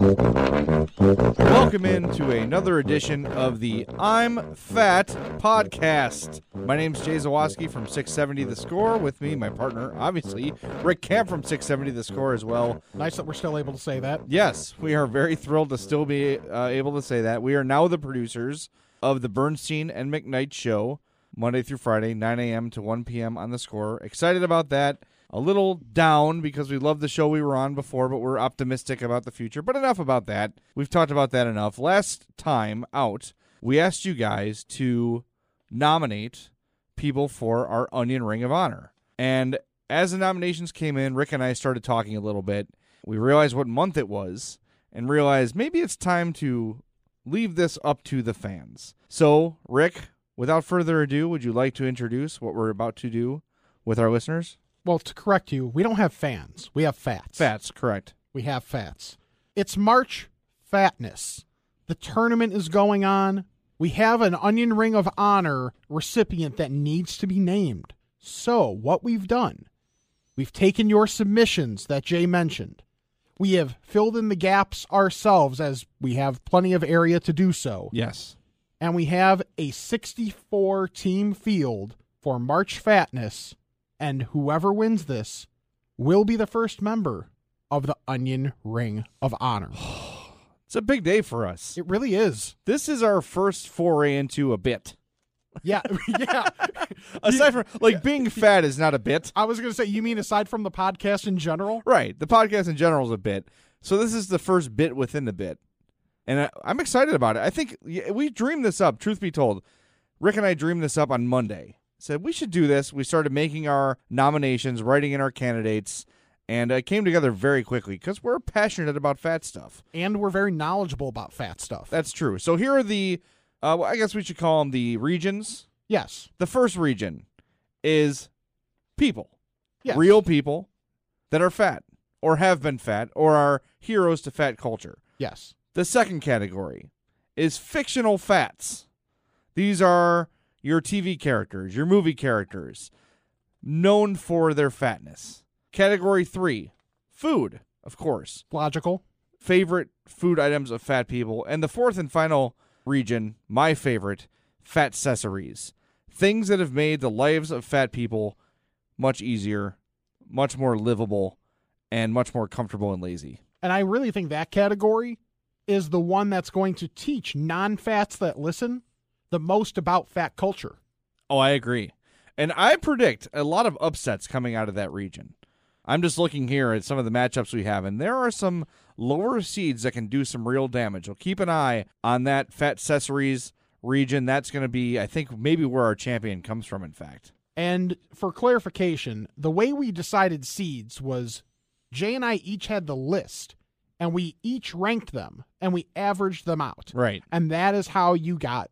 Welcome into another edition of the I'm Fat podcast. My name's Jay Zawaski from 670 The Score. With me, my partner, obviously, Rick Camp from 670 The Score as well. Nice that we're still able to say that. Yes, we are very thrilled to still be uh, able to say that. We are now the producers of the Bernstein and McKnight show, Monday through Friday, 9 a.m. to 1 p.m. on The Score. Excited about that. A little down because we love the show we were on before, but we're optimistic about the future. But enough about that. We've talked about that enough. Last time out, we asked you guys to nominate people for our Onion Ring of Honor. And as the nominations came in, Rick and I started talking a little bit. We realized what month it was and realized maybe it's time to leave this up to the fans. So, Rick, without further ado, would you like to introduce what we're about to do with our listeners? Well, to correct you, we don't have fans. We have fats. Fats, correct. We have fats. It's March Fatness. The tournament is going on. We have an Onion Ring of Honor recipient that needs to be named. So, what we've done, we've taken your submissions that Jay mentioned. We have filled in the gaps ourselves as we have plenty of area to do so. Yes. and we have a 64 team field for March Fatness, and whoever wins this will be the first member of the Onion Ring of Honor. It's a big day for us. It really is. This is our first foray into a bit. Yeah, yeah. Aside from like being fat is not a bit. I was going to say, you mean aside from the podcast in general? Right. The podcast in general is a bit. So this is the first bit within the bit. And I, I'm excited about it. I think we dreamed this up, truth be told. Rick and I dreamed this up on Monday. Said we should do this. We started making our nominations, writing in our candidates, and it came together very quickly because we're passionate about fat stuff. And we're very knowledgeable about fat stuff. That's true. So here are the, uh, well, I guess we should call them the regions. yes. The first region is people. Yes. Real people that are fat or have been fat or are heroes to fat culture. Yes. The second category is fictional fats. These are your TV characters, your movie characters, known for their fatness. Category three, food, of course. Logical. Favorite food items of fat people. And the fourth and final region, my favorite, fat accessories. Things that have made the lives of fat people much easier, much more livable, and much more comfortable and lazy. And I really think that category is the one that's going to teach non fats that listen the most about fat culture. Oh, I agree. And I predict a lot of upsets coming out of that region. I'm just looking here at some of the matchups we have, and there are some lower seeds that can do some real damage. So keep an eye on that fat accessories region. That's going to be, I think, maybe where our champion comes from, in fact. And for clarification, the way we decided seeds was Jay and I each had the list and we each ranked them and we averaged them out. Right. And that is how you got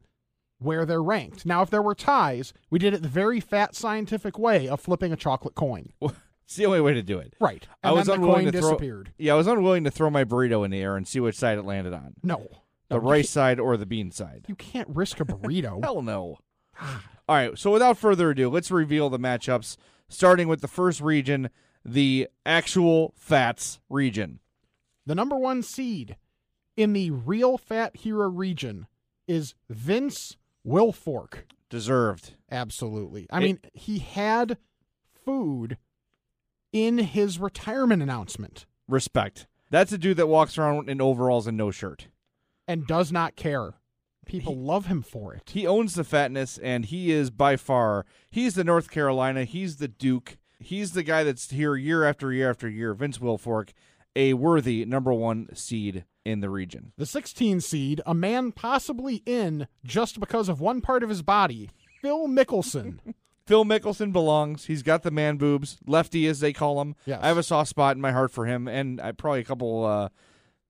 where they're ranked. Now, if there were ties, we did it the very fat scientific way of flipping a chocolate coin. It's the only way to do it. Right. I was then the unwilling coin to throw-. Yeah, I was unwilling to throw my burrito in the air and see which side it landed on No. the No, rice side or the bean side. You can't risk a burrito. Hell no. All right, so without further ado, let's reveal the matchups, starting with the first region, the actual fats region. The number one seed in the real fat hero region is Vince Wilfork. Deserved. Absolutely. I It- mean, he had food in his retirement announcement. Respect. That's a dude that walks around in overalls and no shirt. and does not care. People love him for it. He owns the fatness, and he is by far he's the North Carolina. He's the Duke. He's the guy that's here year after year after year. Vince Wilfork, a worthy number one seed in the region. The 16 seed, a man possibly in just because of one part of his body, Phil Mickelson. Phil Mickelson belongs. He's got the man boobs, lefty as they call him. Yes. I have a soft spot in my heart for him, and I probably a couple, uh,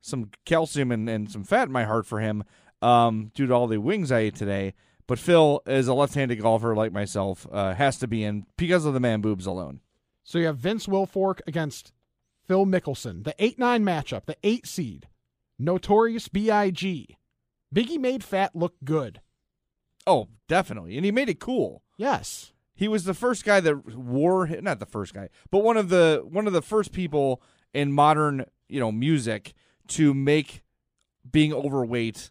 some calcium and, and some fat in my heart for him, um, due to all the wings I ate today. But Phil is a left-handed golfer like myself, uh, has to be in because of the man boobs alone. so you have Vince Wilfork against Phil Mickelson, the 8 9 matchup, the 8 seed. Notorious B.I.G. Biggie made Fat look good. Oh, definitely, and he made it cool. Yes. He was the first guy that wore not the first guy, but one of the one of the first people in modern, you know, music to make being overweight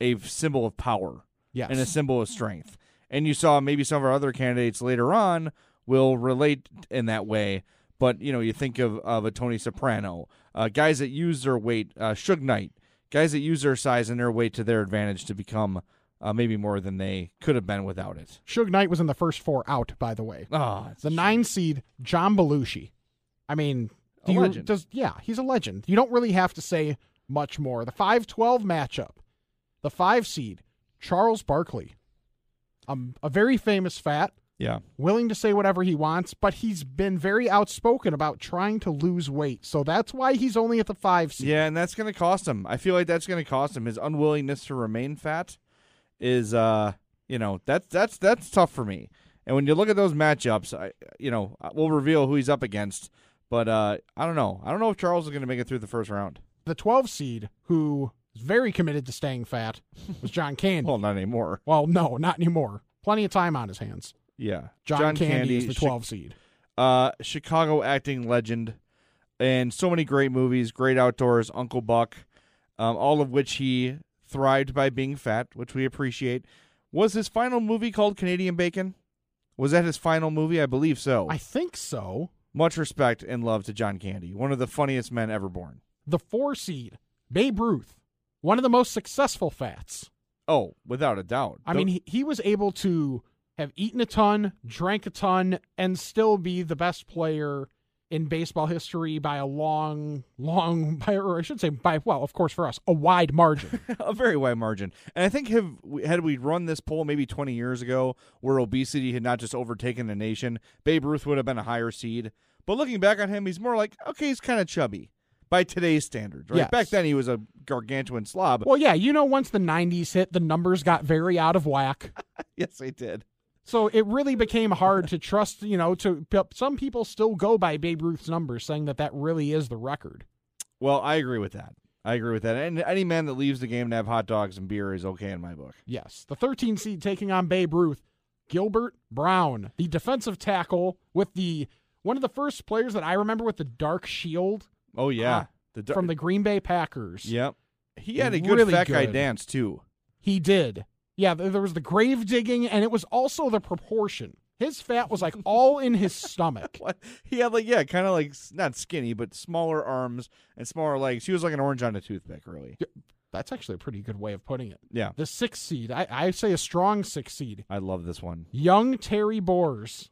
a symbol of power Yes. and a symbol of strength. And you saw maybe some of our other candidates later on will relate in that way. But you know, you think of of a Tony Soprano, uh, guys that use their weight, uh, Suge Knight, guys that use their size and their weight to their advantage to become uh, maybe more than they could have been without it. Suge Knight was in the first four out, by the way. Ah, The nine seed, John Belushi. I mean, do you, legend. Does, yeah, he's a legend. You don't really have to say much more. The 5 12 matchup, the five seed, Charles Barkley. Um, a very famous fat, yeah. willing to say whatever he wants, but he's been very outspoken about trying to lose weight. So that's why he's only at the five seed. Yeah, and that's going to cost him. I feel like that's going to cost him. His unwillingness to remain fat is, uh, you know, that's that's that's tough for me. And when you look at those matchups, I, you know, we'll reveal who he's up against. But uh, I don't know. I don't know if Charles is going to make it through the first round. The 12 seed, who is very committed to staying fat, was John Candy. Well, not anymore. well, no, not anymore. Plenty of time on his hands. Yeah, John, Candy, is the Chi- 12 seed. uh, Chicago acting legend, and so many great movies, great outdoors, Uncle Buck, um, all of which he thrived by being fat, which we appreciate. Was his final movie called Canadian Bacon? Was that his final movie? I believe so. I think so. Much respect and love to John Candy, one of the funniest men ever born. The four seed, Babe Ruth, one of the most successful fats. Oh, without a doubt. I Don't- mean, he, he was able to have eaten a ton, drank a ton, and still be the best player in baseball history by a long, long, by, or I should say, by, well, of course, for us, a wide margin. a very wide margin. And I think have had we run this poll maybe 20 years ago, where obesity had not just overtaken the nation, Babe Ruth would have been a higher seed. But looking back on him, he's more like okay, he's kind of chubby by today's standards. Right Yes. back then, he was a gargantuan slob. well, yeah, you know, once the 90s hit, the numbers got very out of whack. yes, they did. So it really became hard to trust, you know, to some people still go by Babe Ruth's numbers, saying that that really is the record. Well, I agree with that. I agree with that. And any man that leaves the game to have hot dogs and beer is okay in my book. Yes. The 13 seed taking on Babe Ruth, Gilbert Brown, the defensive tackle with the one of the first players that I remember with the dark shield Oh yeah, Ah, the dar- from the Green Bay Packers. Yep. He had a good Really fat guy dance too. He did. Yeah, there was the grave digging and it was also the proportion. His fat was like all in his stomach. He had like yeah, kind of like not skinny, but smaller arms and smaller legs. He was like an orange on a toothpick, really. That's actually a pretty good way of putting it. Yeah, The sixth seed, I, I say a strong sixth seed. I love this one. Young Terry Boers.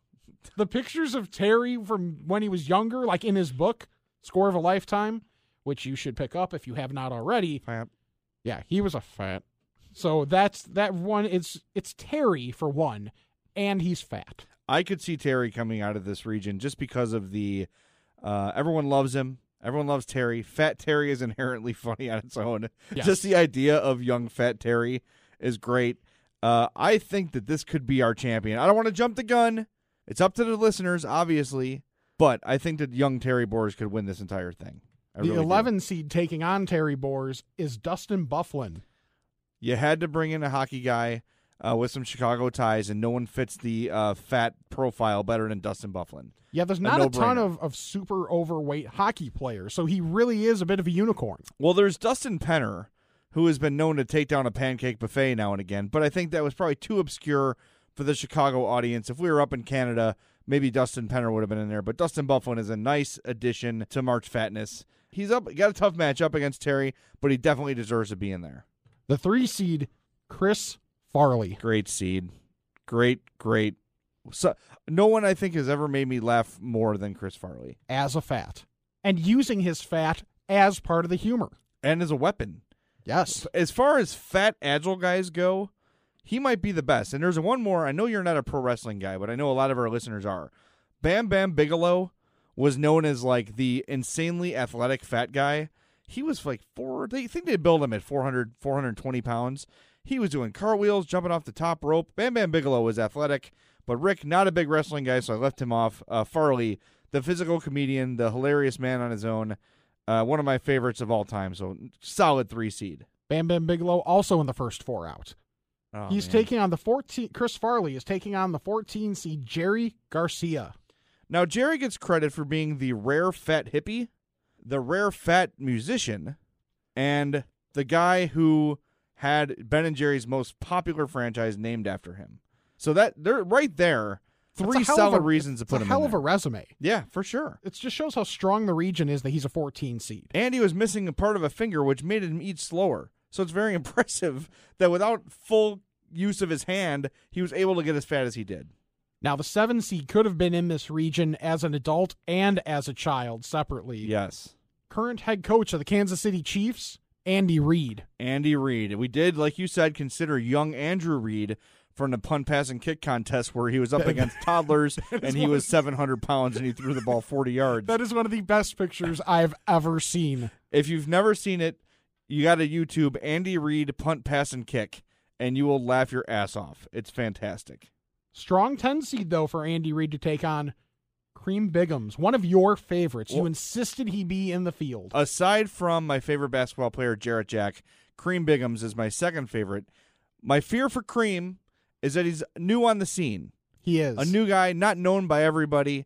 The pictures of Terry from when he was younger, like in his book, Score of a Lifetime, which you should pick up if you have not already. Fat. Yeah, he was a fat. So that's that one. It's it's Terry for one, and he's fat. I could see Terry coming out of this region just because of the uh, everyone loves him. Everyone loves Terry. Fat Terry is inherently funny on its own. Yes. Just the idea of young fat Terry is great. Uh, I think that this could be our champion. I don't want to jump the gun. It's up to the listeners, obviously, but I think that young Terry Boers could win this entire thing. I the really do. 11 seed taking on Terry Boers is Dustin Byfuglien. You had to bring in a hockey guy uh, with some Chicago ties, and no one fits the uh, fat profile better than Dustin Byfuglien. Yeah, there's not a, ton of, of super overweight hockey players, so he really is a bit of a unicorn. Well, there's Dustin Penner, who has been known to take down a pancake buffet now and again, but I think that was probably too obscure for the Chicago audience. If we were up in Canada, maybe Dustin Penner would have been in there, but Dustin Byfuglien is a nice addition to March Fatness. he's up. Got a tough match up against Terry, but he definitely deserves to be in there. The three seed, Chris Farley. Great seed, great, great. So, no one I think has ever made me laugh more than Chris Farley, as a fat and using his fat as part of the humor. and as a weapon. Yes. As far as fat agile guys go, he might be the best. And there's one more. I know you're not a pro wrestling guy, but I know a lot of our listeners are. Bam Bam Bigelow was known as like the insanely athletic fat guy. He was like four. They think they built him at 400, 420 pounds. He was doing cartwheels, jumping off the top rope. Bam Bam Bigelow was athletic, but Rick, not a big wrestling guy, so I left him off. Uh, Farley, the physical comedian, the hilarious man on his own, uh, one of my favorites of all time. So solid three seed. Bam Bam Bigelow also in the first four out. Oh, He's man. taking on the 14 Chris Farley is taking on the 14 seed Jerry Garcia. Now, Jerry gets credit for being the rare fat hippie, the rare fat musician, and the guy who had Ben and Jerry's most popular franchise named after him. So that they're right there. Three solid a, reasons to put a him hell in of a resume. Yeah, for sure. It just shows how strong the region is that he's a 14 seed. And he was missing a part of a finger, which made him eat slower. So it's very impressive that without full use of his hand, he was able to get as fat as he did. Now the 7 seed could have been in this region as an adult and as a child separately. Yes. Current head coach of the Kansas City Chiefs, Andy Reid. Andy Reid. We did, like you said, consider young Andrew Reid from the punt, pass, and kick contest where he was up against toddlers and he was 700 pounds and he threw the ball 40 yards. That is one of the best pictures I've ever seen. If you've never seen it, you got to YouTube Andy Reid punt, pass, and kick, and you will laugh your ass off. It's fantastic. Strong 10 seed, though, for Andy Reid to take on Cream Biggums, one of your favorites. you insisted he be in the field. Aside from my favorite basketball player, Jarrett Jack, Cream Biggums is my second favorite. My fear for Cream is that he's new on the scene. he is. a new guy, not known by everybody.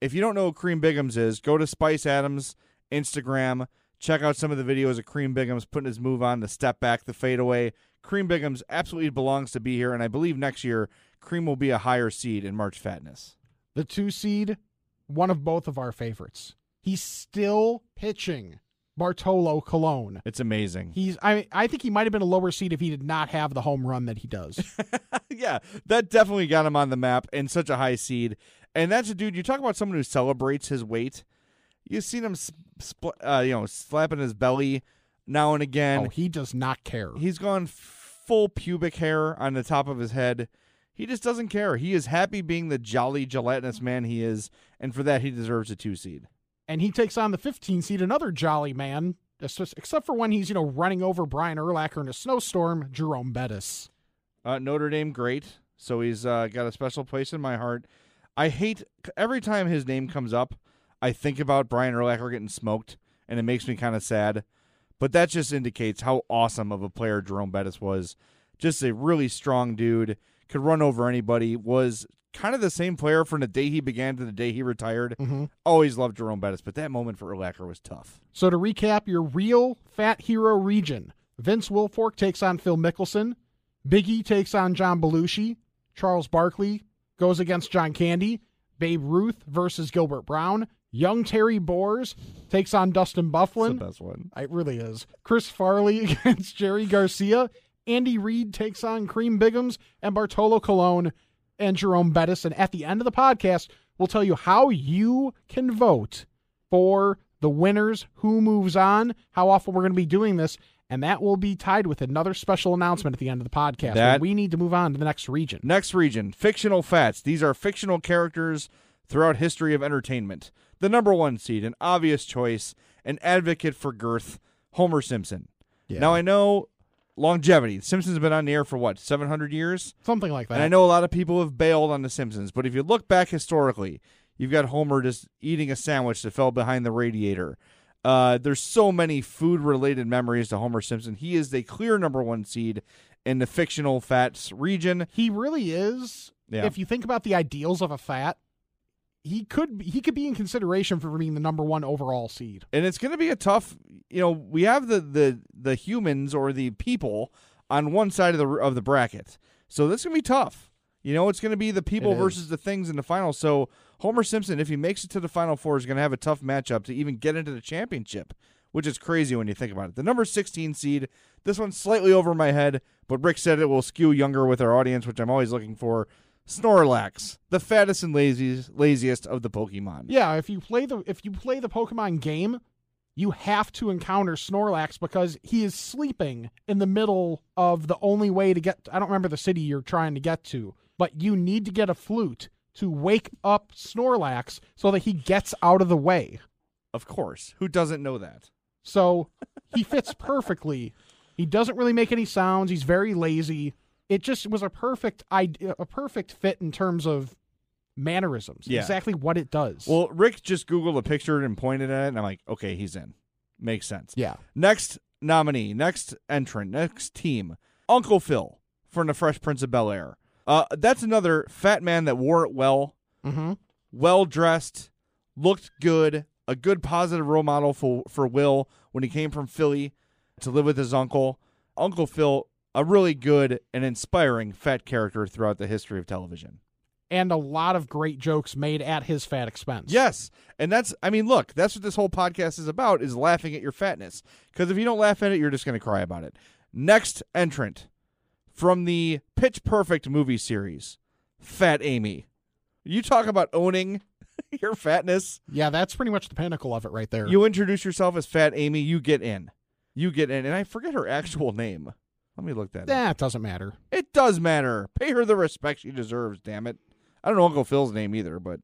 If you don't know who Cream Biggums is, go to Spice Adams Instagram. Check out some of the videos of Cream Biggums putting his move on, the step back, the fadeaway. Cream Biggums absolutely belongs to be here, and I believe next year Cream will be a higher seed in March Fatness. the two seed, one of both of our favorites. He's still pitching Bartolo Colon. It's amazing. He's I I think he might have been a lower seed if he did not have the home run that he does. yeah, that definitely got him on the map and such a high seed. And that's a dude. You talk about someone who celebrates his weight. You've seen him, spl- uh, you know, slapping his belly now and again. oh, he does not care. He's gone full pubic hair on the top of his head. He just doesn't care. He is happy being the jolly, gelatinous man he is, and for that he deserves a two seed. and he takes on the 15 seed, another jolly man, except except for when he's, you know, running over Brian Urlacher in a snowstorm, Jerome Bettis. Uh, Notre Dame, great. So he's uh, got a special place in my heart. I hate every time his name comes up. I think about Brian Urlacher getting smoked, and it makes me kind of sad. But that just indicates how awesome of a player Jerome Bettis was. Just a really strong dude, could run over anybody. Was kind of the same player from the day he began to the day he retired. Mhm. Always loved Jerome Bettis, but that moment for Urlacher was tough. So to recap your real fat hero region, Vince Wilfork takes on Phil Mickelson, Biggie takes on John Belushi, Charles Barkley goes against John Candy, Babe Ruth versus Gilbert Brown, young Terry Boers takes on Dustin That's Byfuglien. the best one. It really is. Chris Farley against Jerry Garcia. Andy Reid takes on Cream Biggums and Bartolo Colon and Jerome Bettis. And at the end of the podcast, we'll tell you how you can vote for the winners, who moves on, how often we're going to be doing this. And that will be tied with another special announcement at the end of the podcast. That- we need to move on to the next region. Next region, fictional fats. These are fictional characters throughout history of entertainment. The number one seed, an obvious choice, an advocate for girth, Homer Simpson. Yeah. Now I know longevity. Simpsons have been on the air for what, 700 years? Something like that. And I know a lot of people have bailed on the Simpsons, but if you look back historically, you've got Homer just eating a sandwich that fell behind the radiator. Uh, there's so many food related memories to Homer Simpson. He is the clear number one seed in the fictional fats region. He really is. Yeah. If you think about the ideals of a fat, he could he could be in consideration for being the number one overall seed. and it's going to be a tough you know we have the the the humans or the people on one side of the of the bracket so this is going to be tough you know it's going to be the people It is. versus the things in the final so Homer Simpson, if he makes it to the Final Four, is going to have a tough matchup to even get into the championship, which is crazy when you think about it. The number 16 seed, this one's slightly over my head, but Rick said it will skew younger with our audience, which I'm always looking for. Snorlax, the fattest and laziest, laziest of the Pokemon. Yeah, if you play the if you play the Pokemon game, you have to encounter Snorlax because he is sleeping in the middle of the only way to get I don't remember the city you're trying to get to, but you need to get a flute to wake up Snorlax so that he gets out of the way. Of course. Who doesn't know that? So he fits perfectly. He doesn't really make any sounds. He's very lazy. It just was a perfect idea, a perfect fit in terms of mannerisms. Yeah. Exactly what it does. Well, Rick just Googled a picture and pointed at it, and I'm like, okay, he's in. Makes sense. yeah. Next nominee, next entrant, next team, Uncle Phil from the Fresh Prince of Bel Air. Uh, that's another fat man that wore it well, Mm-hmm. well dressed, looked good, a good positive role model for for Will when he came from Philly to live with his uncle. Uncle Phil, a really good and inspiring fat character throughout the history of television. And a lot of great jokes made at his fat expense. Yes, and that's I mean, look, that's what this whole podcast is about is laughing at your fatness. Because if you don't laugh at it, you're just going to cry about it. Next entrant from the Pitch Perfect movie series, Fat Amy. You talk about owning your fatness. Yeah, that's pretty much the pinnacle of it right there. You introduce yourself as Fat Amy, you get in. You get in, and I forget her actual name. Let me look that up. that doesn't matter. It does matter. Pay her the respect she deserves, damn it. I don't know Uncle Phil's name either, but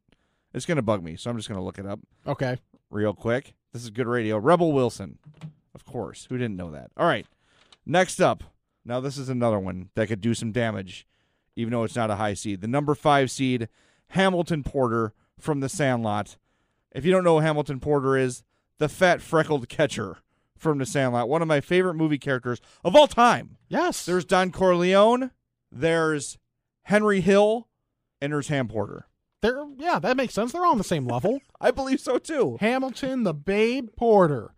it's going to bug me, so I'm just going to look it up Okay. real quick. This is good radio. Rebel Wilson. Of course. Who didn't know that? All right. Next up. Now, this is another one that could do some damage, even though it's not a high seed. The number five seed, Hamilton Porter from the Sandlot. If you don't know who Hamilton Porter is, the fat freckled catcher from the Sandlot. One of my favorite movie characters of all time. Yes. There's Don Corleone, there's Henry Hill, and there's Ham Porter. there yeah, that makes sense. They're all on the same level. I believe so too. Hamilton, the Babe Porter.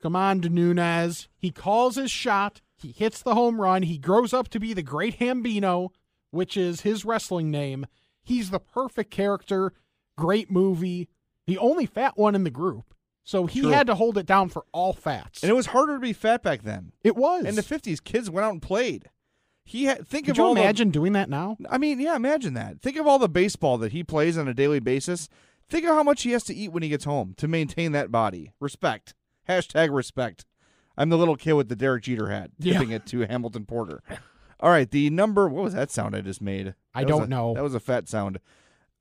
Come on, De Nunez. He calls his shot. He hits the home run. He grows up to be the Great Hambino, which is his wrestling name. He's the perfect character. Great movie. The only fat one in the group. So he True. had to hold it down for all fats. And it was harder to be fat back then. it was. In the fifties, kids went out and played. He had think Could of you all the- imagine doing that now? I mean, yeah, imagine that. Think of all the baseball that he plays on a daily basis. Think of how much he has to eat when he gets home to maintain that body. Respect. Hashtag respect. I'm the little kid with the Derek Jeter hat, Yeah. tipping it to Hamilton Porter. All right, the number. What was that sound I just made? I That was don't a- know. That was a fat sound.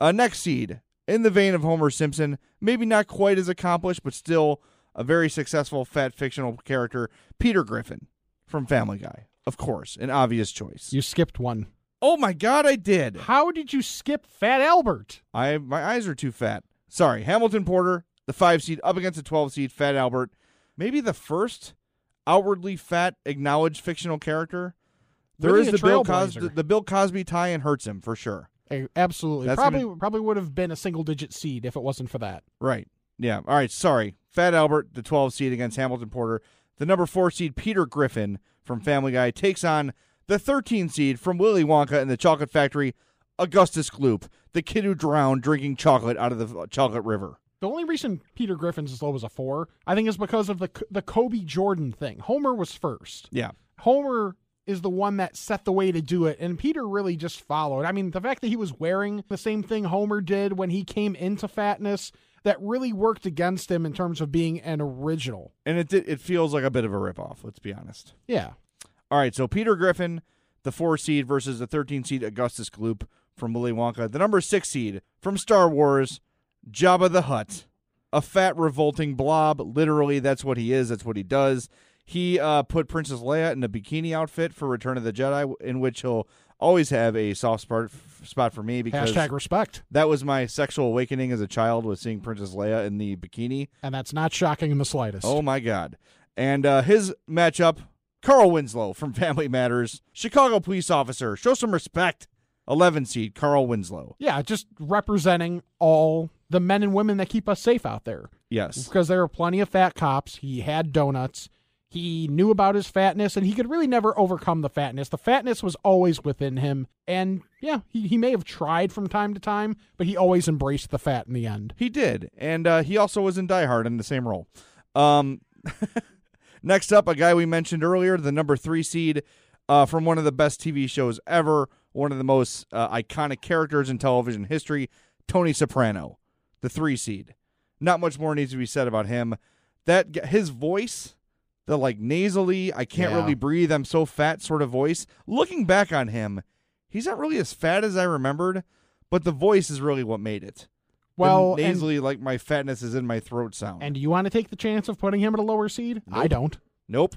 Uh, next seed, in the vein of Homer Simpson, maybe not quite as accomplished, but still a very successful fat fictional character, Peter Griffin from Family Guy. Of course, an obvious choice. You skipped one. oh my God, I did. How did you skip Fat Albert? I my eyes are too fat. Sorry, Hamilton Porter, the five seed up against the twelve seed, Fat Albert. Maybe the first outwardly fat acknowledged fictional character. There Really is the Bill. Cosby. The Bill Cosby tie-in hurts him for sure. Absolutely. That's probably gonna- probably would have been a single digit seed if it wasn't for that. Right. Yeah. All right. Sorry. Fat Albert, the 12 seed against Hamilton Porter. The number four seed, Peter Griffin from Family Guy, takes on the 13 seed from Willy Wonka and the Chocolate Factory, Augustus Gloop, the kid who drowned drinking chocolate out of the chocolate river. The only reason Peter Griffin's as low as a four, I think, is because of the the Kobe Jordan thing. Homer was first. Yeah. Homer is the one that set the way to do it, and Peter really just followed. I mean, the fact that he was wearing the same thing Homer did when he came into fatness, that really worked against him in terms of being an original. And it did, it feels like a bit of a ripoff, let's be honest. Yeah. All right. So Peter Griffin, the four seed versus the 13 seed Augustus Gloop from Willy Wonka. The number six seed from Star Wars, Jabba the Hutt. A fat, revolting blob. Literally, that's what he is. That's what he does. He uh, put Princess Leia in a bikini outfit for Return of the Jedi, in which he'll always have a soft spot, spot for me because Hashtag respect. that was my sexual awakening as a child was seeing Princess Leia in the bikini. And that's not shocking in the slightest. Oh my God! And uh, his matchup, Carl Winslow from Family Matters, Chicago police officer. Show some respect. 11 seed Carl Winslow. Yeah, just representing all the men and women that keep us safe out there. Yes. Because there are plenty of fat cops. He had donuts. He knew about his fatness and he could really never overcome the fatness. The fatness was always within him. And yeah, he, he may have tried from time to time, but he always embraced the fat in the end. He did, and uh, he also was in Die Hard in the same role. Um, next up, a guy we mentioned earlier, the number three seed uh, from one of the best TV shows ever, one of the most uh, iconic characters in television history, Tony Soprano, the three seed. Not much more needs to be said about him. That his voice, the like nasally, I can't Yeah. really breathe, I'm so fat sort of voice. Looking back on him, he's not really as fat as I remembered, but the voice is really what made it. The Well, and, nasally, like my fatness is in my throat sound. and do you want to take the chance of putting him at a lower seed? I don't. nope,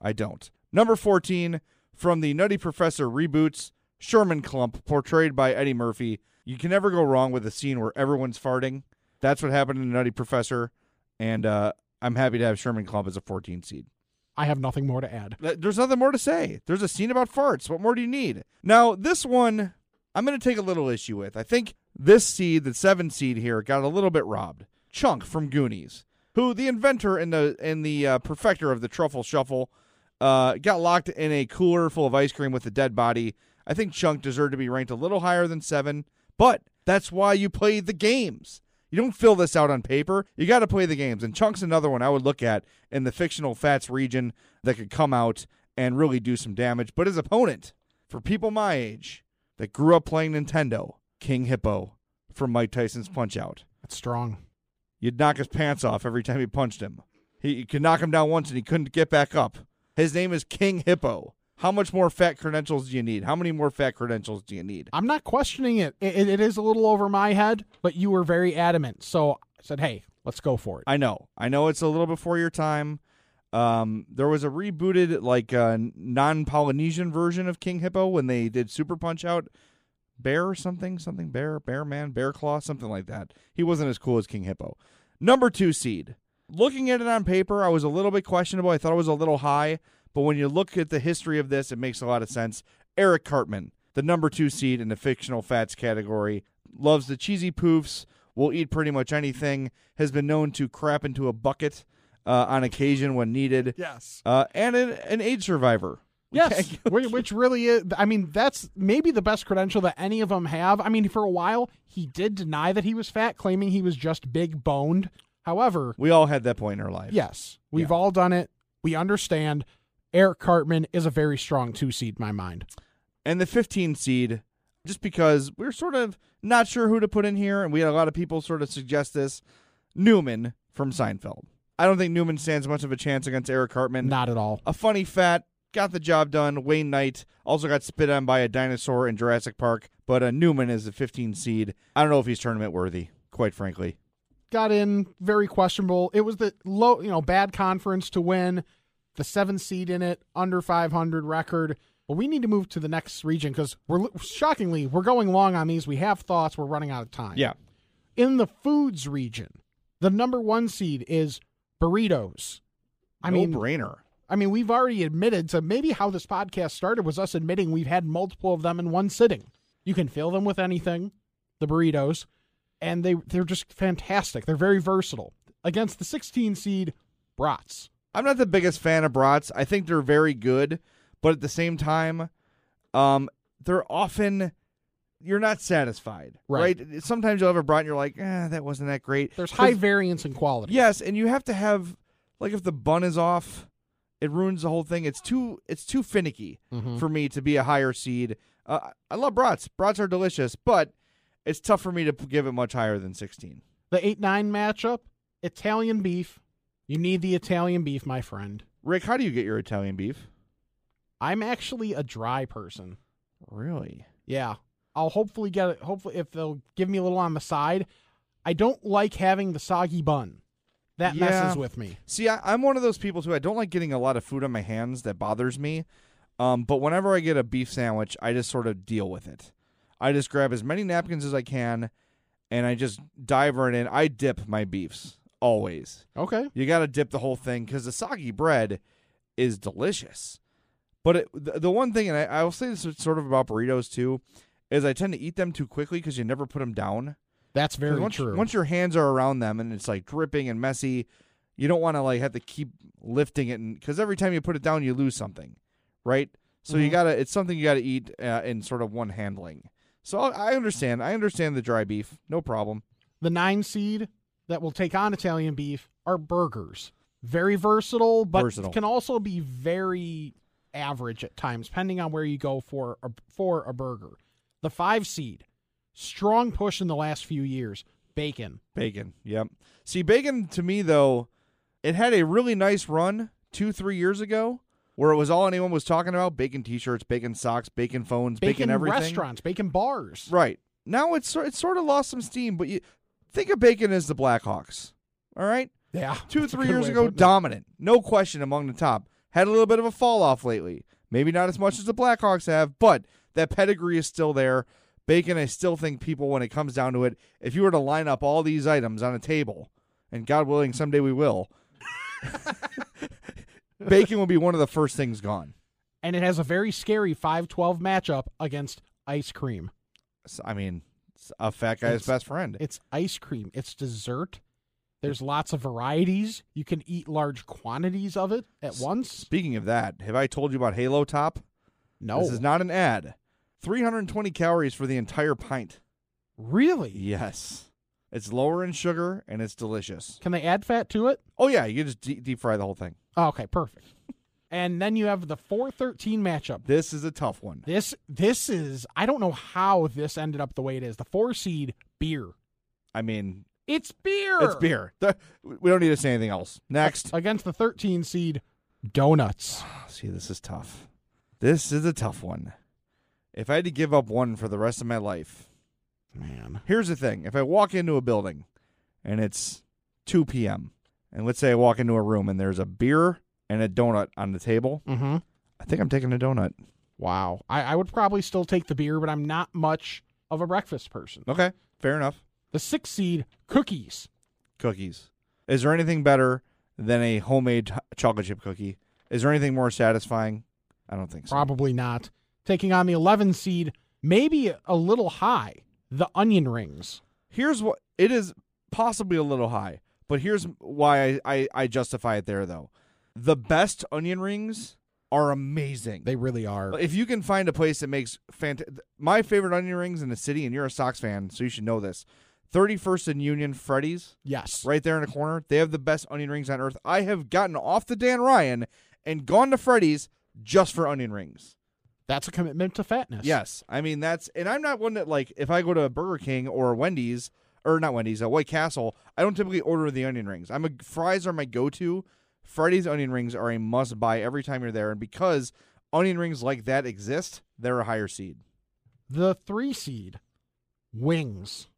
I don't. Number 14, from the Nutty Professor reboots, Sherman Clump, portrayed by Eddie Murphy. You can never go wrong with a scene where everyone's farting. That's what happened in the Nutty Professor, and uh, I'm happy to have Sherman Clump as a 14 seed. I have nothing more to add. There's nothing more to say. There's a scene about farts. What more do you need? Now, this one, I'm going to take a little issue with. I think this seed, the seven seed here, got a little bit robbed. Chunk from Goonies, who the inventor and the and the uh, perfecter of the truffle shuffle, uh, got locked in a cooler full of ice cream with a dead body. I think Chunk deserved to be ranked a little higher than seven, but that's why you play the games. You don't fill this out on paper. You got to play the games. And Chunk's another one I would look at in the fictional Fats region that could come out and really do some damage. But his opponent, for people my age that grew up playing Nintendo, King Hippo from Mike Tyson's Punch Out. That's strong. You'd knock his pants off every time you punched him. He you could knock him down once and he couldn't get back up. His name is King Hippo. How much more fat credentials do you need? How many more fat credentials do you need? I'm not questioning it. It, it- is a little over my head, but you were very adamant. So I said, hey, let's go for it. I know. I know it's a little before your time. Um, there was a rebooted, like, uh, non Polynesian version of King Hippo when they did Super Punch Out. Bear something, something bear, bear man, bear claw, something like that. He wasn't as cool as King Hippo. Number two seed. Looking at it on paper, I was a little bit questionable. I thought it was a little high, but when you look at the history of this, it makes a lot of sense. Eric Cartman, the number two seed in the fictional fats category, loves the cheesy poofs, will eat pretty much anything, has been known to crap into a bucket uh, on occasion when needed, Yes. uh, and an, an AIDS survivor. Yes, which, which really is. I mean, that's maybe the best credential that any of them have. I mean, for a while, he did deny that he was fat, claiming he was just big boned. However, We all had that point in our life. yes, we've all done it. We understand. Eric Cartman is a very strong two seed in my mind. and the 15 seed just because we're sort of not sure who to put in here and we had a lot of people sort of suggest this newman from seinfeld i don't think newman stands much of a chance against eric cartman Not at all. a funny fat got the job done wayne knight also got spit on by a dinosaur in jurassic park but uh, newman is the 15 seed i don't know if he's tournament worthy quite frankly Got in very questionable. It was the low, you know, bad conference to win. The seven seed in it, under 500 record. But we need to move to the next region because we're shockingly we're going long on these. We have thoughts. We're running out of time. yeah in the foods region, the number one seed is burritos. I no mean, brainer I mean, we've already admitted to maybe how this podcast started was us admitting we've had multiple of them in one sitting. You can fill them with anything, the burritos, and they they're just fantastic. They're very versatile. Against the 16 seed brats. I'm not the biggest fan of brats. I think they're very good, but at the same time, um, they're often you're not satisfied, Right. right? Sometimes you'll have a brat and you're like, eh, that wasn't that great. There's high variance in quality. Yes, and you have to have like if the bun is off, it ruins the whole thing. It's too it's too finicky Mhm. for me to be a higher seed. Uh, I love brats. Brats are delicious, but it's tough for me to give it much higher than 16. The 8 9 matchup, Italian beef. You need the Italian beef, my friend. Rick, how do you get your Italian beef? I'm actually a dry person. Really? Yeah. I'll hopefully get it. Hopefully, if they'll give me a little on the side. I don't like having the soggy bun. That Yeah. messes with me. See, I, I'm one of those people too. I don't like getting a lot of food on my hands. That bothers me. Um, but whenever I get a beef sandwich, I just sort of deal with it. I just grab as many napkins as I can, and I just dive right in. I dip my beefs always. Okay. You got to dip the whole thing because the soggy bread is delicious. But it, the, the one thing, and I, I will say this sort of about burritos too, is I tend to eat them too quickly because you never put them down. That's very once, true. Once your hands are around them and it's like dripping and messy, you don't want to like have to keep lifting it because every time you put it down, you lose something, right? So you Mhm. gotta. It's something you gotta eat uh, in sort of one handling. So I I understand. I understand the dry beef. No problem. The nine seed that will take on Italian beef are burgers. Very versatile, but Versatile. can also be very average at times, depending on where you go for a, for a burger. The five seed, strong push in the last few years. Bacon. Bacon. Yep. See, bacon to me though, it had a really nice run two, three years ago, where it was all anyone was talking about: bacon T-shirts, bacon socks, bacon phones, bacon, Bacon, everything. restaurants, bacon bars. Right now, it's it's sort of lost some steam. But you think of bacon as the Blackhawks. All right, Yeah. two, three years ago, dominant, no question among the top. Had a little bit of a fall off lately. Maybe not as much as the Blackhawks have, but that pedigree is still there. Bacon, I still think people, when it comes down to it, if you were to line up all these items on a table, and God willing, someday we will, bacon will be one of the first things gone. And it has a very scary 5 12 matchup against ice cream. So, I mean, a fat guy's It's- best friend. It's ice cream. It's dessert. There's lots of varieties. You can eat large quantities of it at once. Speaking of that, have I told you about Halo Top? No. This is not an ad. 320 calories for the entire pint. really? Yes. It's lower in sugar and it's delicious. Can they add fat to it? Oh, yeah. You just deep, deep fry the whole thing. Oh, okay, perfect. and then you have the 413 matchup. This is a tough one. This this is I don't know how this ended up the way it is. The 4 seed beer. I mean, It's beer. it's beer. The- we don't need to say anything else. Next. Against the 13 seed donuts. Ah, see, this is tough. This is a tough one. If I had to give up one for the rest of my life, Man. here's the thing. If I walk into a building and it's 2 p.m., and let's say I walk into a room and there's a beer and a donut on the table, Mhm. I think I'm taking a donut. Wow. I, I would probably still take the beer, but I'm not much of a breakfast person. Okay, fair enough. The 6 seed cookies. Cookies. Is there anything better than a homemade chocolate chip cookie? Is there anything more satisfying? I don't think so. Probably not. Taking on the 11 seed, maybe a little high. The onion rings. Here's what it is possibly a little high, but here's why I, I, I justify it there though. The best onion rings are amazing. They really are. if you can find a place that makes fantastic, my favorite onion rings in the city, and you're a Sox fan, so you should know this. 31st and Union Freddy's, Yes. right there in the corner. They have the best onion rings on earth. I have gotten off the Dan Ryan and gone to Freddy's just for onion rings. That's a commitment to fatness. Yes, I mean that's, and I'm not one that like if I go to Burger King or Wendy's or not Wendy's, uh, White Castle, I don't typically order the onion rings. I'm a fries are my go-to. Freddy's onion rings are a must-buy every time you're there, and because onion rings like that exist, they're a higher seed. The 3 seed wings.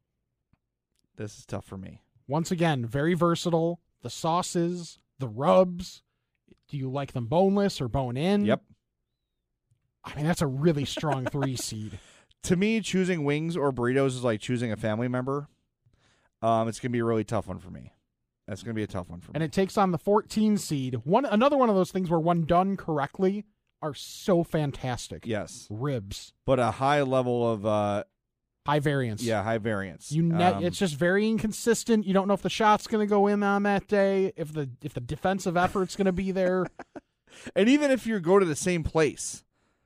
This is tough for me. Once again, very versatile. The sauces, the rubs. Do you like them boneless or bone in? Yep. I mean, that's a really strong 3 seed. To me, choosing wings or burritos is like choosing a family member. Um, it's gonna be a really tough one for me. That's gonna be a tough one for me. and it takes on the 14 seed. One another one of those things where when done correctly are so fantastic. yes, Ribs, but a high level of uh, high variance. yeah, high variance. You ne- Um, it's just very inconsistent. You don't know if the shot's going to go in on that day, if the if the defensive effort's going to be there. and even if you go to the same place,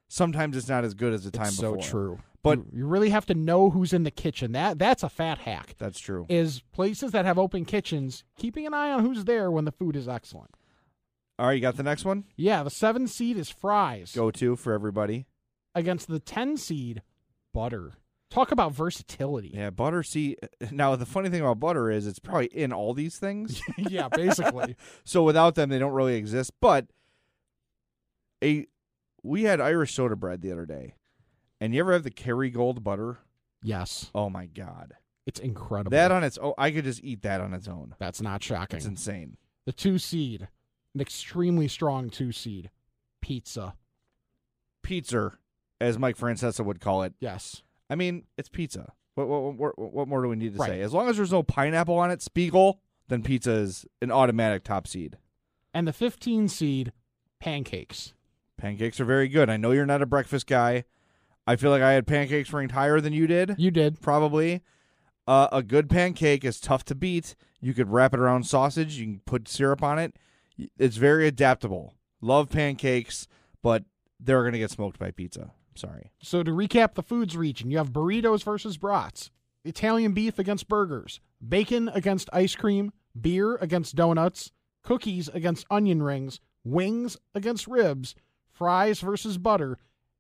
sometimes it's not as good as the time it's so true. But- you, you really have to know who's in the kitchen. That that's a fat hack. That's true. Is places that have open kitchens keeping an eye on who's there when the food is excellent. All right, you got the next one. Yeah, the seven seed is fries Go to for everybody. against the ten seed butter. Talk about versatility. Yeah, butter. See, now the funny thing about butter is it's probably in all these things. yeah, basically. so without them, they don't really exist. But a we had Irish soda bread the other day, and you ever have the Kerrygold butter? yes, Oh my god, it's incredible. that on its own, I could just eat that on its own. that's not shocking. It's insane. The two seed, an extremely strong two seed, pizza. Pizza, as Mike Francesa would call it. Yes. I mean, it's pizza. What what what, what more do we need to Right. say? As long as there's no pineapple on it, Spiegel, then pizza is an automatic top seed. And the 15 seed, pancakes. Pancakes are very good. I know you're not a breakfast guy. I feel like I had pancakes ranked higher than you did. You did. probably. Uh, a good pancake is tough to beat. You could wrap it around sausage. You can put syrup on it. It's very adaptable. Love pancakes, but they're going to get smoked by pizza. Sorry. So to recap the foods region, you have burritos versus brats, Italian beef against burgers, bacon against ice cream, beer against donuts, cookies against onion rings, wings against ribs, fries versus butter,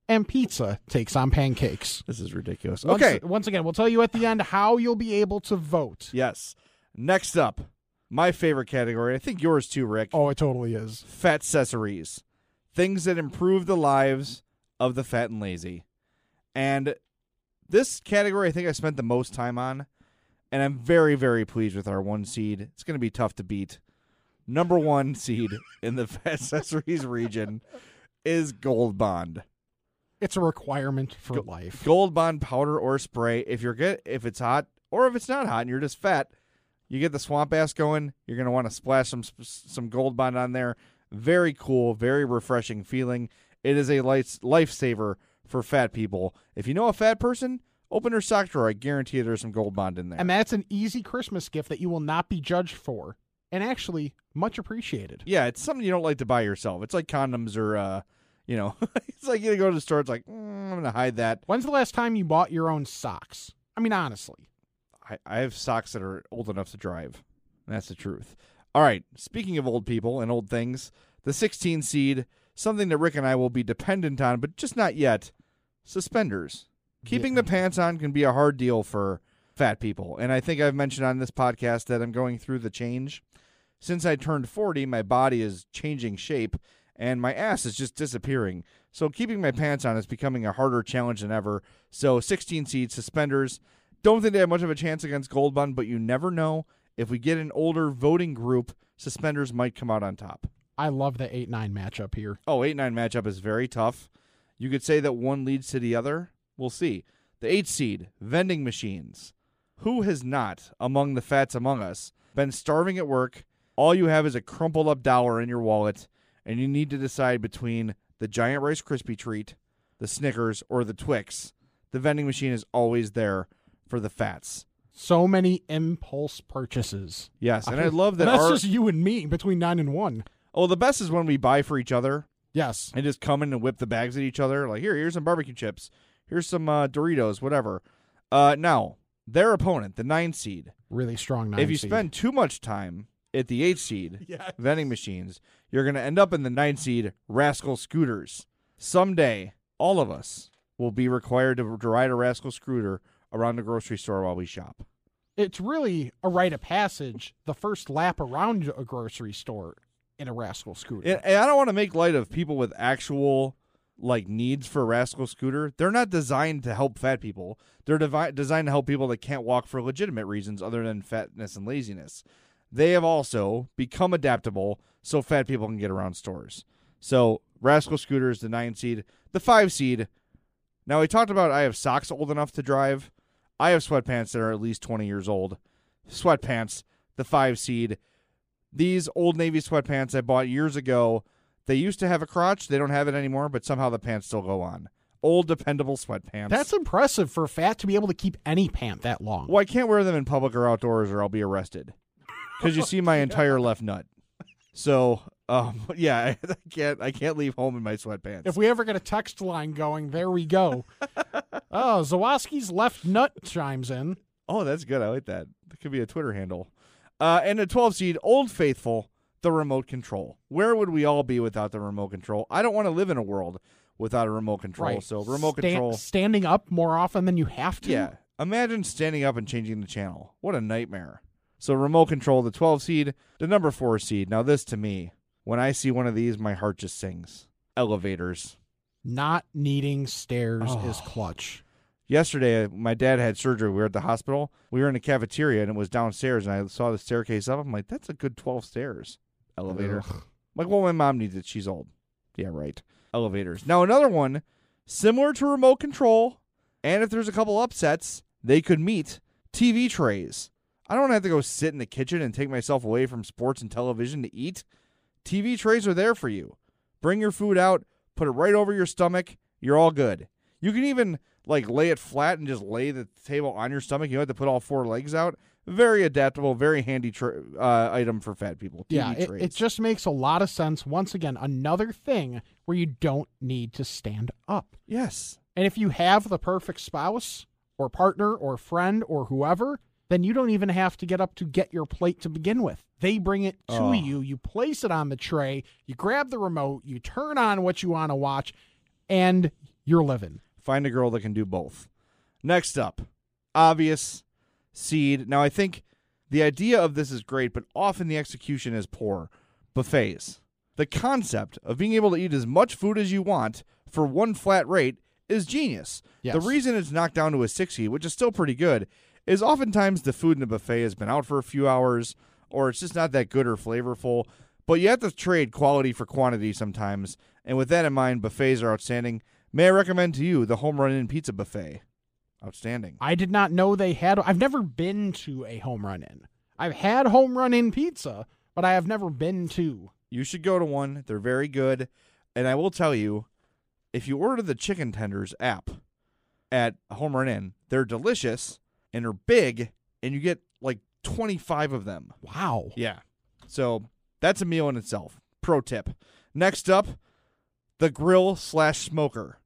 and pizza takes on pancakes. This is ridiculous. Once- Okay. Once again, we'll tell you at the end how you'll be able to vote. Yes. Next up, my favorite category. I think yours too, Rick. Oh, it totally is. Fat accessories. Things that improve the lives of the fat and lazy. And this category, I think I spent the most time on. And I'm very, very pleased with our one seed. It's going to be tough to beat. Number one seed in the fat accessories region is Gold Bond. It's a requirement for life. Gold Bond powder or spray. If you're get if it's hot or if it's not hot and you're just fat, you get the swamp ass going. You're gonna want to splash some some Gold Bond on there. Very cool, very refreshing feeling. It is a life lifesaver for fat people. If you know a fat person, open her sock drawer. I guarantee you there's some Gold Bond in there. And that's an easy Christmas gift that you will not be judged for. And actually, much appreciated. yeah, it's something you don't like to buy yourself. It's like condoms or uh, you know, it's like you go to the store. It's like mm, I'm gonna hide that. When's the last time you bought your own socks? I mean, honestly. I, I have socks that are old enough to drive. That's the truth. All right. Speaking of old people and old things, the 16 seed, something that Rick and I will be dependent on, but just not yet. Suspenders. Keeping the pants on can be a hard deal for fat people. And I think I've mentioned on this podcast that I'm going through the change. Since I turned 40, my body is changing shape and my ass is just disappearing. So keeping my pants on is becoming a harder challenge than ever. So 16 seed suspenders. Don't think they have much of a chance against Gold Bond, but you never know. If we get an older voting group, suspenders might come out on top. I love the 8 9 matchup here. Oh, 8 9 matchup is very tough. You could say that one leads to the other. We'll see. The 8 seed, vending machines. Who has not, among the fats among us, been starving at work? All you have is a crumpled up dollar in your wallet, and you need to decide between the giant Rice Krispie treat, the Snickers, or the Twix. The vending machine is always there for the fats. So many impulse purchases. Yes, and I love that that's our just you and me between 9 and 1. Oh, the best is when we buy for each other Yes. and just come in and whip the bags at each other. Like, here, here's some barbecue chips. Here's some uh, Doritos, whatever. Uh, now, their opponent, the nine seed, Really strong 9 if you seed. spend too much time at the eight seed Yes. vending machines, you're going to end up in the nine seed rascal scooters. Someday, all of us will be required to, ride a rascal scooter around the grocery store while we shop. It's really a rite of passage the first lap around a grocery store in a rascal scooter. And, and I don't want to make light of people with actual like needs for a rascal scooter. They're not designed to help fat people. They're devi- designed to help people that can't walk for legitimate reasons other than fatness and laziness. They have also become adaptable so fat people can get around stores. So rascal scooters, the nine seed, the five seed. Now we talked about I have socks old enough to drive. I have sweatpants that are at least twenty years old. Sweatpants, the five seed. These old Navy sweatpants I bought years ago, they used to have a crotch. They don't have it anymore, but somehow the pants still go on. Old, dependable sweatpants. That's impressive for fat to be able to keep any pant that long. well, I can't wear them in public or outdoors, or I'll be arrested. Because you see my entire left nut. So, um, yeah, I can't. I can't leave home in my sweatpants. If we ever get a text line going, there we go. oh, Zawaski's left nut chimes in. oh, that's good. I like that. That could be a Twitter handle. Uh, and a 12 seed, Old Faithful, the remote control. Where would we all be without the remote control? I don't want to live in a world without a remote control. Right. So, remote Sta- control. Standing up more often than you have to. Yeah. Imagine standing up and changing the channel. What a nightmare. So remote control, the 12 seed, the number 4 seed. Now this to me, when I see one of these, my heart just sings. Elevators. Not needing stairs Oh. is clutch. Yesterday, uh, my dad had surgery. We were at the hospital. We were in the cafeteria and it was downstairs and I saw the staircase up. I'm like, that's a good 12 stairs. Elevator. I'm like, well, my mom needs it. She's old. Yeah, right. Elevators. Now, another one, similar to remote control, and if there's a couple upsets, they could meet TV trays. I don't have to go sit in the kitchen and take myself away from sports and television to eat. TV trays are there for you. Bring your food out, put it right over your stomach. You're all good. You can even like lay it flat and just lay the table on your stomach. You don't have to put all four legs out. Very adaptable, very handy uh, item for fat people. TV Yeah, it, it just makes a lot of sense. Once again, another thing where you don't need to stand up. yes. And if you have the perfect spouse or partner or friend or whoever, then you don't even have to get up to get your plate to begin with. They bring it to Oh. you, you place it on the tray, you grab the remote, you turn on what you want to watch, and you're living. Find a girl that can do both. Next up, obvious seed. Now, I think the idea of this is great, but often the execution is poor. Buffets. The concept of being able to eat as much food as you want for one flat rate is genius. Yes. The reason it's knocked down to a 60, which is still pretty good, is oftentimes the food in the buffet has been out for a few hours or it's just not that good or flavorful. But you have to trade quality for quantity sometimes. And with that in mind, buffets are outstanding. May I recommend to you the Home Run Inn Pizza Buffet? Outstanding. I did not know they had. I've never been to a Home Run Inn. I've had Home Run Inn pizza, but I have never been to. You should go to one. They're very good. And I will tell you, if you order the Chicken Tenders app at Home Run Inn, they're delicious and they're big, and you get like 25 of them. Wow. Yeah. So that's a meal in itself. Pro tip. Next up, the grill slash smoker.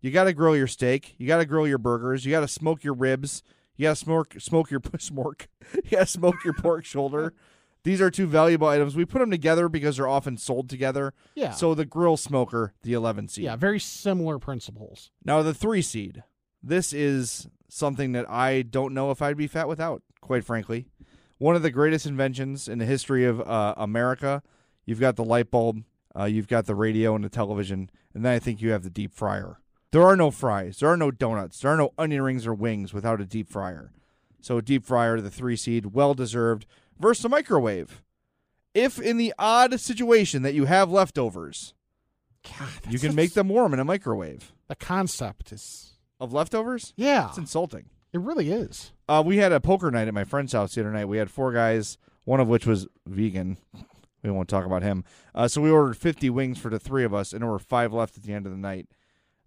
You got to grill your steak. You got to grill your burgers. You got to smoke your ribs. You got to smoke smoke your smoke. You got to smoke your pork shoulder. These are two valuable items. We put them together because they're often sold together. Yeah. So the grill smoker, the 11 seed. yeah, very similar principles. Now the three seed. This is something that I don't know if I'd be fat without. Quite frankly, one of the greatest inventions in the history of uh, America. You've got the light bulb, uh, you've got the radio and the television, and then I think you have the deep fryer. There are no fries, there are no donuts, there are no onion rings or wings without a deep fryer. So a deep fryer, the three seed, well deserved. Versus a microwave. If in the odd situation that you have leftovers, God, you can make them warm in a microwave. The concept is. Of leftovers? Yeah, It's insulting. it really is. Uh, we had a poker night at my friend's house the other night. We had four guys, one of which was vegan. We won't talk about him. Uh, so we ordered 50 wings for the three of us, and there were five left at the end of the night.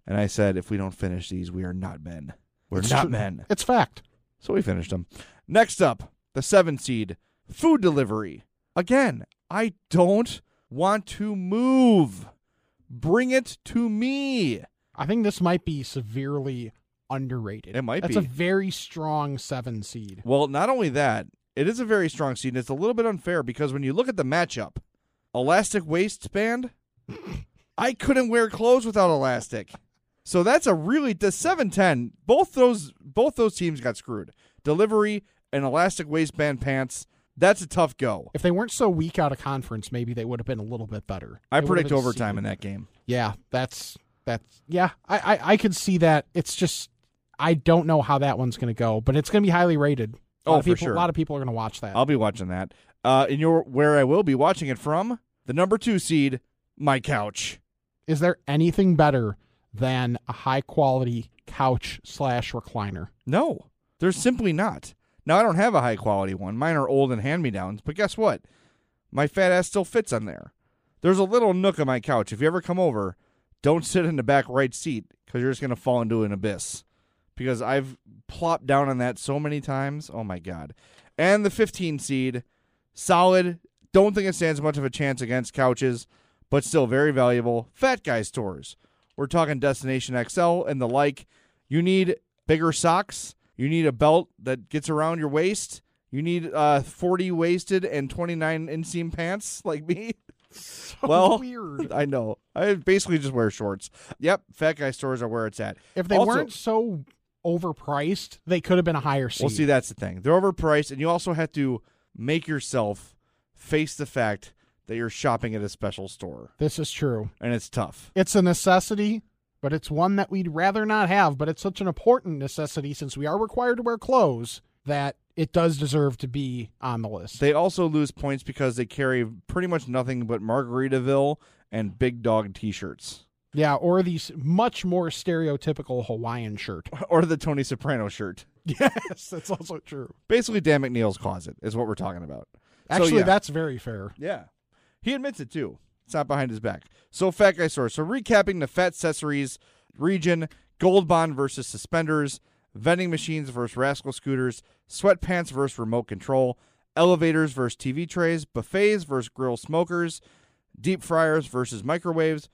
And I said, if we don't finish these, we are not men. We're It's not true. men. It's fact. So we finished them. Next up, the seven seed food delivery. Again, I don't want to move. Bring it to me. I think this might be severely underrated. It might That's be. a very strong seven seed. Well, not only that, it is a very strong seed. And it's a little bit unfair because when you look at the matchup, elastic waistband, I couldn't wear clothes without elastic. So that's a really the seven ten. Both those both those teams got screwed. Delivery and elastic waistband pants. That's a tough go. If they weren't so weak out of conference, maybe they would have been a little bit better. I They predict overtime in that game. Yeah, that's that's yeah. I I, I could see that. It's just I don't know how that one's going to go, but it's going to be highly rated. A lot Oh, of for people, sure. A lot of people are going to watch that. I'll be watching that. Uh, in your where I will be watching it from the number two seed, my couch. Is there anything better than a high quality couch slash recliner? No, there's simply not. Now I don't have a high quality one. Mine are old and hand me downs. But guess what? My fat ass still fits on there. There's a little nook on my couch. If you ever come over, don't sit in the back right seat because you're just gonna fall into an abyss. Because I've plopped down on that so many times. Oh my god! And the 15 seed, solid. Don't think it stands much of a chance against couches, but still very valuable. Fat guy stores. We're talking Destination XL and the like. You need bigger socks. You need a belt that gets around your waist. You need uh, 40 waisted and 29 inseam pants like me. well, weird. I know. I basically just wear shorts. Yep, fat guy stores are where it's at. If they Also- weren't so overpriced, they could have been a higher seed. Well, see, that's the thing. They're overpriced, and you also have to make yourself face the fact that you're shopping at a special store, this is true. and it's tough. It's a necessity, but it's one that we'd rather not have. But it's such an important necessity since we are required to wear clothes that it does deserve to be on the list. They also lose points because they carry pretty much nothing but Margaritaville and Big Dog T-shirts, yeah, or these much more stereotypical Hawaiian shirt. or the Tony Soprano shirt. yes, that's also true. Basically, Dan McNeil's closet is what we're talking about. So, Actually, yeah. that's very fair. Yeah. He admits it too. It's not behind his back. So Fat Guy Store. So recapping the Fat Accessories region, Gold Bond versus suspenders, vending machines versus rascal scooters, sweatpants versus remote control, elevators versus TV trays, buffets versus grill smokers, deep fryers versus microwaves,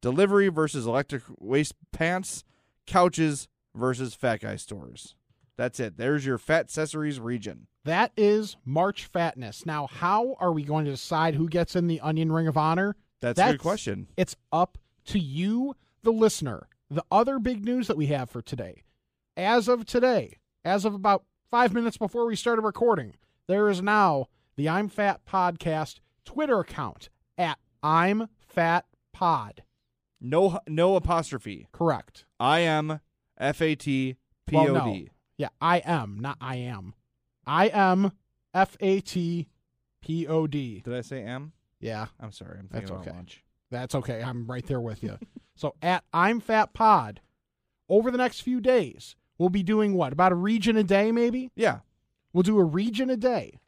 delivery versus electric waste pants, couches versus fat guy stores. That's it. There's your fat accessories region. That is March Fatness. Now, how are we going to decide who gets in the Onion Ring of Honor? That's, a good question. It's up to you, the listener. The other big news that we have for today, as of today, as of about five minutes before we started recording, there is now the I'm Fat Podcast Twitter account at I'm Fat Pod. No no apostrophe. Correct. I am F A T P O Well, no. Yeah, I am, not I am. I am F A T P O D. Did I say M? Yeah, I'm sorry. I'm That's thinking about okay. lunch. that's okay. I'm right there with you. so at I'm Fat Pod, over the next few days, we'll be doing what? About a region a day, maybe? Yeah. We'll do a region a day.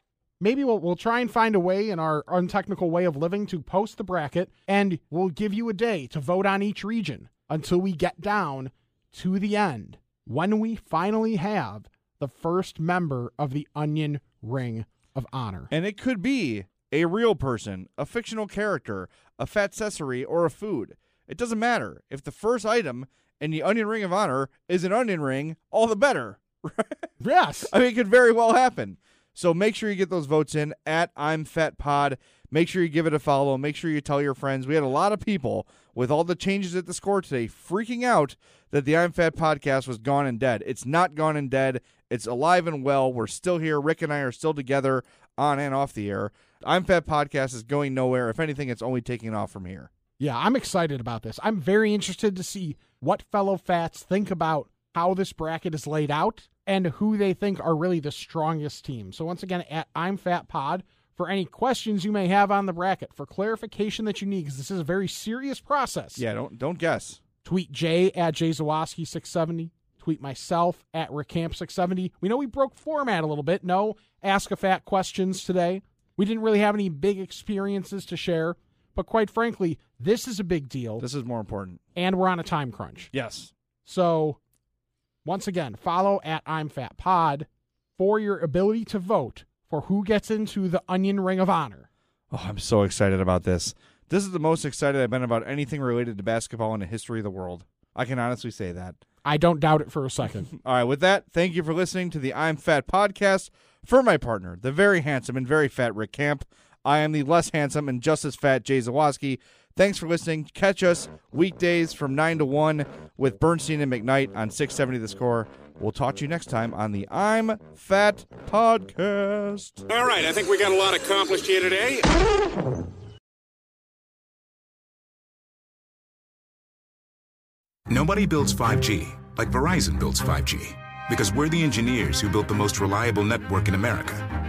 Maybe we'll, we'll try and find a way in our untechnical way of living to post the bracket, and we'll give you a day to vote on each region until we get down to the end when we finally have the first member of the Onion Ring of Honor. And it could be a real person, a fictional character, a fat accessory, or a food. It doesn't matter. If the first item in the onion ring of honor is an onion ring, all the better. Yes. I mean, it could very well happen. So make sure you get those votes in at I'm Fat Pod. Make sure you give it a follow. Make sure you tell your friends. We had a lot of people with all the changes at the score today freaking out that the I'm Fat podcast was gone and dead. It's not gone and dead. It's alive and well. We're still here. Rick and I are still together on and off the air. I'm Fat podcast is going nowhere. If anything, it's only taking off from here. Yeah, I'm excited about this. I'm very interested to see what fellow fats think about how this bracket is laid out and who they think are really the strongest team. So once again, at I'm Fat Pod for any questions you may have on the bracket, for clarification that you need, because this is a very serious process. Yeah, don't don't guess. Tweet Jay at JayZawaski670. Tweet myself at RickCamp670. We know we broke format a little bit. No Ask a Fat questions today. We didn't really have any big experiences to share. But quite frankly, this is a big deal, This is more important. and we're on a time crunch. Yes. So, once again, follow at I'm Fat Pod for your ability to vote for who gets into the Onion Ring of Honor. Oh, I'm so excited about this. This is the most excited I've been about anything related to basketball in the history of the world. I can honestly say that. I don't doubt it for a second. All right, with that, thank you for listening to the I'm Fat podcast. For my partner, the very handsome and very fat Rick Camp, I am the less handsome and just as fat Jay Zawaski. Thanks for listening. Catch us weekdays from 9 to 1 with Bernstein and McKnight on 670 The Score. We'll talk to you next time on the I'm Fat podcast. All right, I think we got a lot accomplished here today. Nobody builds 5G like Verizon builds 5G because we're the engineers who built the most reliable network in America.